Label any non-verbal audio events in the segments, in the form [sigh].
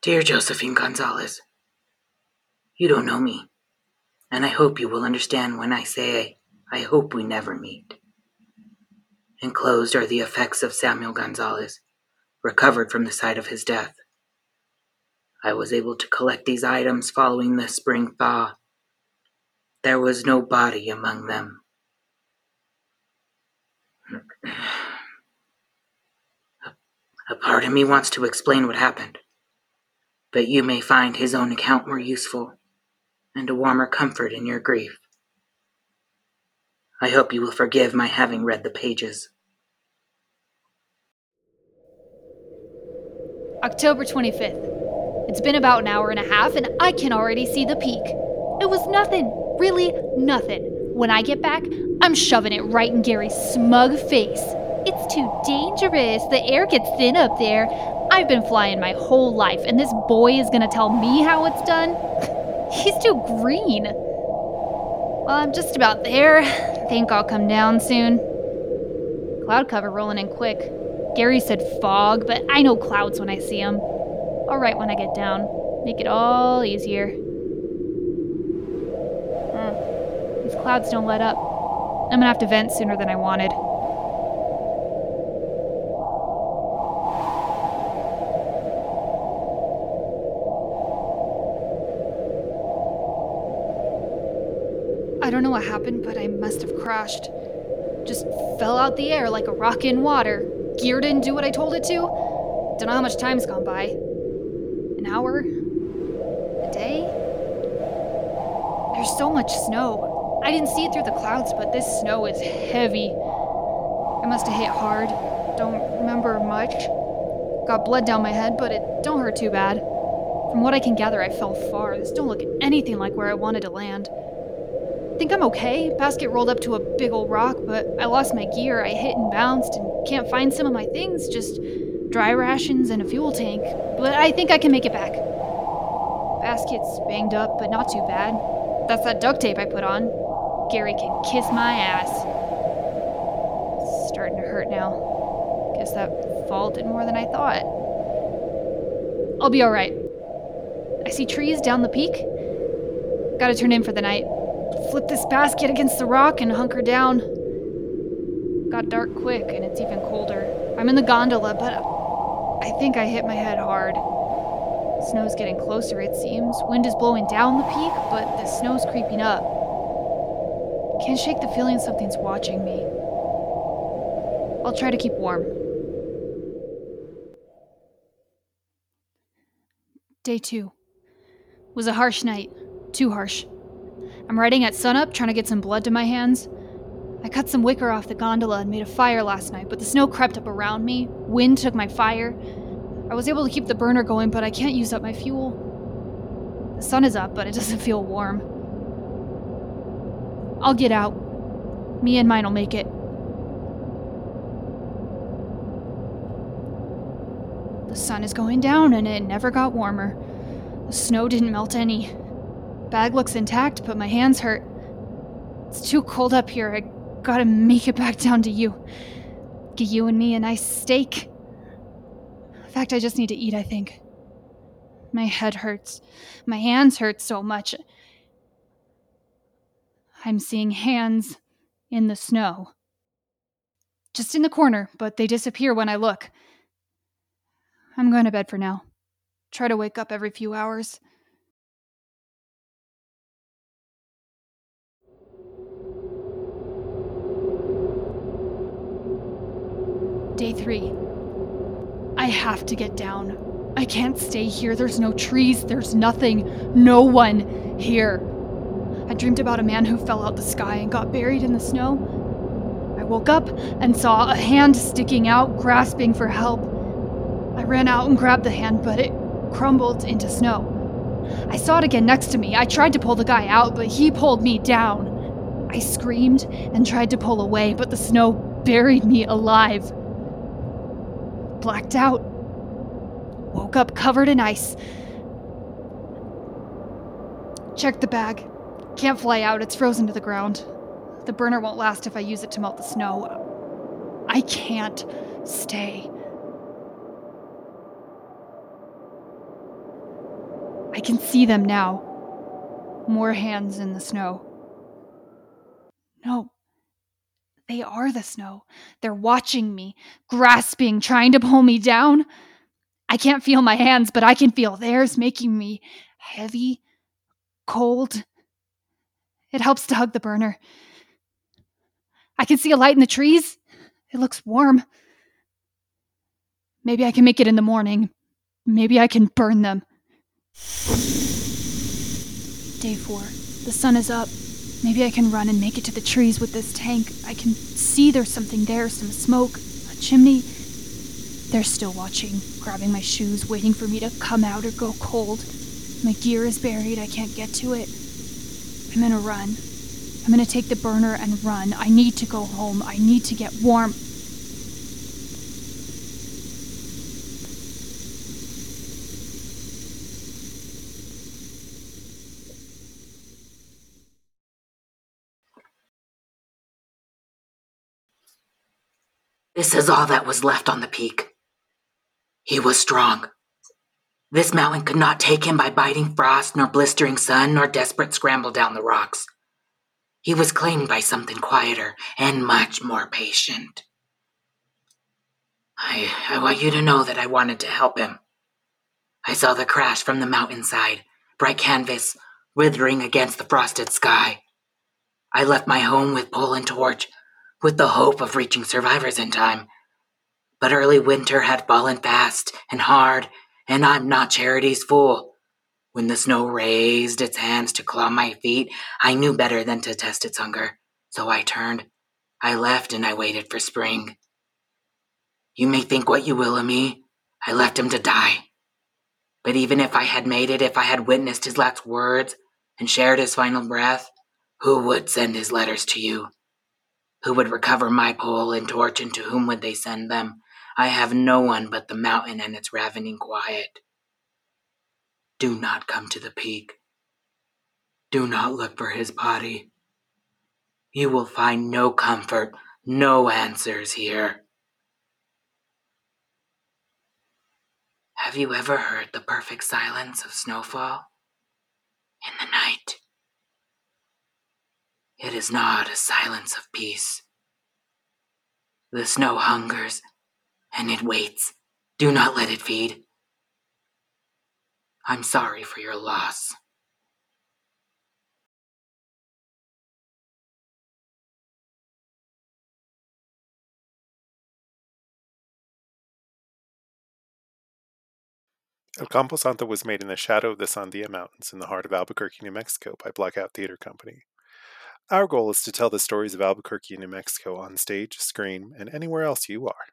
Dear Josephine Gonzalez, you don't know me, and I hope you will understand when I say I hope we never meet. Enclosed are the effects of Samuel Gonzalez, recovered from the site of his death. I was able to collect these items following the spring thaw. There was no body among them. A part of me wants to explain what happened, but you may find his own account more useful and a warmer comfort in your grief. I hope you will forgive my having read the pages. October 25th. It's been about an hour and a half, and I can already see the peak. It was nothing, really nothing. When I get back, I'm shoving it right in Gary's smug face. It's too dangerous. The air gets thin up there. I've been flying my whole life, and this boy is gonna tell me how it's done? [laughs] He's too green. Well, I'm just about there. Think I'll come down soon. Cloud cover rolling in quick. Gary said fog, but I know clouds when I see them. All right when I get down. Make it all easier. Hmm. These clouds don't let up. I'm gonna have to vent sooner than I wanted. I don't know what happened, but I must have crashed. Just fell out the air like a rock in water. Gear didn't do what I told it to. Don't know how much time's gone by. An hour? A day? There's so much snow. I didn't see it through the clouds, but this snow is heavy. I must have hit hard. Don't remember much. Got blood down my head, but it don't hurt too bad. From what I can gather, I fell far. This don't look anything like where I wanted to land. Think I'm okay. Basket rolled up to a big old rock, but I lost my gear. I hit and bounced and can't find some of my things, just dry rations and a fuel tank. But I think I can make it back. Basket's banged up, but not too bad. That's that duct tape I put on. Gary can kiss my ass. It's starting to hurt now. Guess that fall did more than I thought. I'll be alright. I see trees down the peak. Gotta turn in for the night flip this basket against the rock and hunker down. Got dark quick, and it's even colder. I'm in the gondola, but I think I hit my head hard. Snow's getting closer, it seems. Wind is blowing down the peak, but the snow's creeping up. Can't shake the feeling something's watching me. I'll try to keep warm. Day two was a harsh night. Too harsh. I'm riding at sunup, trying to get some blood to my hands. I cut some wicker off the gondola and made a fire last night, but the snow crept up around me. Wind took my fire. I was able to keep the burner going, but I can't use up my fuel. The sun is up, but it [laughs] doesn't feel warm. I'll get out. Me and mine'll make it. The sun is going down, and it never got warmer. The snow didn't melt any. Bag looks intact, but my hands hurt. It's too cold up here. I gotta make it back down to you. Get you and me a nice steak. In fact, I just need to eat, I think. My head hurts. My hands hurt so much. I'm seeing hands in the snow. Just in the corner, but they disappear when I look. I'm going to bed for now. Try to wake up every few hours. Day three. I have to get down. I can't stay here. There's no trees, there's nothing, no one here. I dreamed about a man who fell out the sky and got buried in the snow. I woke up and saw a hand sticking out, grasping for help. I ran out and grabbed the hand, but it crumbled into snow. I saw it again next to me. I tried to pull the guy out, but he pulled me down. I screamed and tried to pull away, but the snow buried me alive blacked out. Woke up covered in ice. Checked the bag. Can't fly out, it's frozen to the ground. The burner won't last if I use it to melt the snow. I can't stay. I can see them now. More hands in the snow. No. They are the snow. They're watching me, grasping, trying to pull me down. I can't feel my hands, but I can feel theirs, making me heavy, cold. It helps to hug the burner. I can see a light in the trees. It looks warm. Maybe I can make it in the morning. Maybe I can burn them. Day four. The sun is up. Maybe I can run and make it to the trees with this tank. I can see there's something there some smoke, a chimney. They're still watching, grabbing my shoes, waiting for me to come out or go cold. My gear is buried. I can't get to it. I'm gonna run. I'm gonna take the burner and run. I need to go home. I need to get warm. This is all that was left on the peak. He was strong. This mountain could not take him by biting frost, nor blistering sun, nor desperate scramble down the rocks. He was claimed by something quieter and much more patient. I, I want you to know that I wanted to help him. I saw the crash from the mountainside, bright canvas withering against the frosted sky. I left my home with pole and torch, with the hope of reaching survivors in time. But early winter had fallen fast and hard, and I'm not Charity's fool. When the snow raised its hands to claw my feet, I knew better than to test its hunger. So I turned. I left and I waited for spring. You may think what you will of me. I left him to die. But even if I had made it, if I had witnessed his last words and shared his final breath, who would send his letters to you? Who would recover my pole and torch, and to whom would they send them? I have no one but the mountain and its ravening quiet. Do not come to the peak. Do not look for his body. You will find no comfort, no answers here. Have you ever heard the perfect silence of snowfall? In the night. It is not a silence of peace. The snow hungers, and it waits. Do not let it feed. I'm sorry for your loss. El Camposanto was made in the shadow of the Sandia Mountains in the heart of Albuquerque, New Mexico by Blackout Theater Company. Our goal is to tell the stories of Albuquerque New Mexico on stage, screen, and anywhere else you are.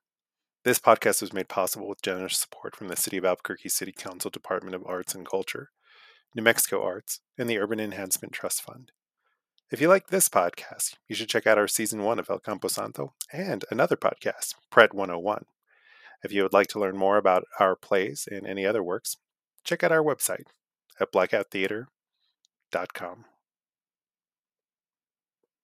This podcast was made possible with generous support from the City of Albuquerque City Council Department of Arts and Culture, New Mexico Arts, and the Urban Enhancement Trust Fund. If you like this podcast, you should check out our season one of El Campo Santo and another podcast, Pret 101. If you would like to learn more about our plays and any other works, check out our website at blackouttheater.com.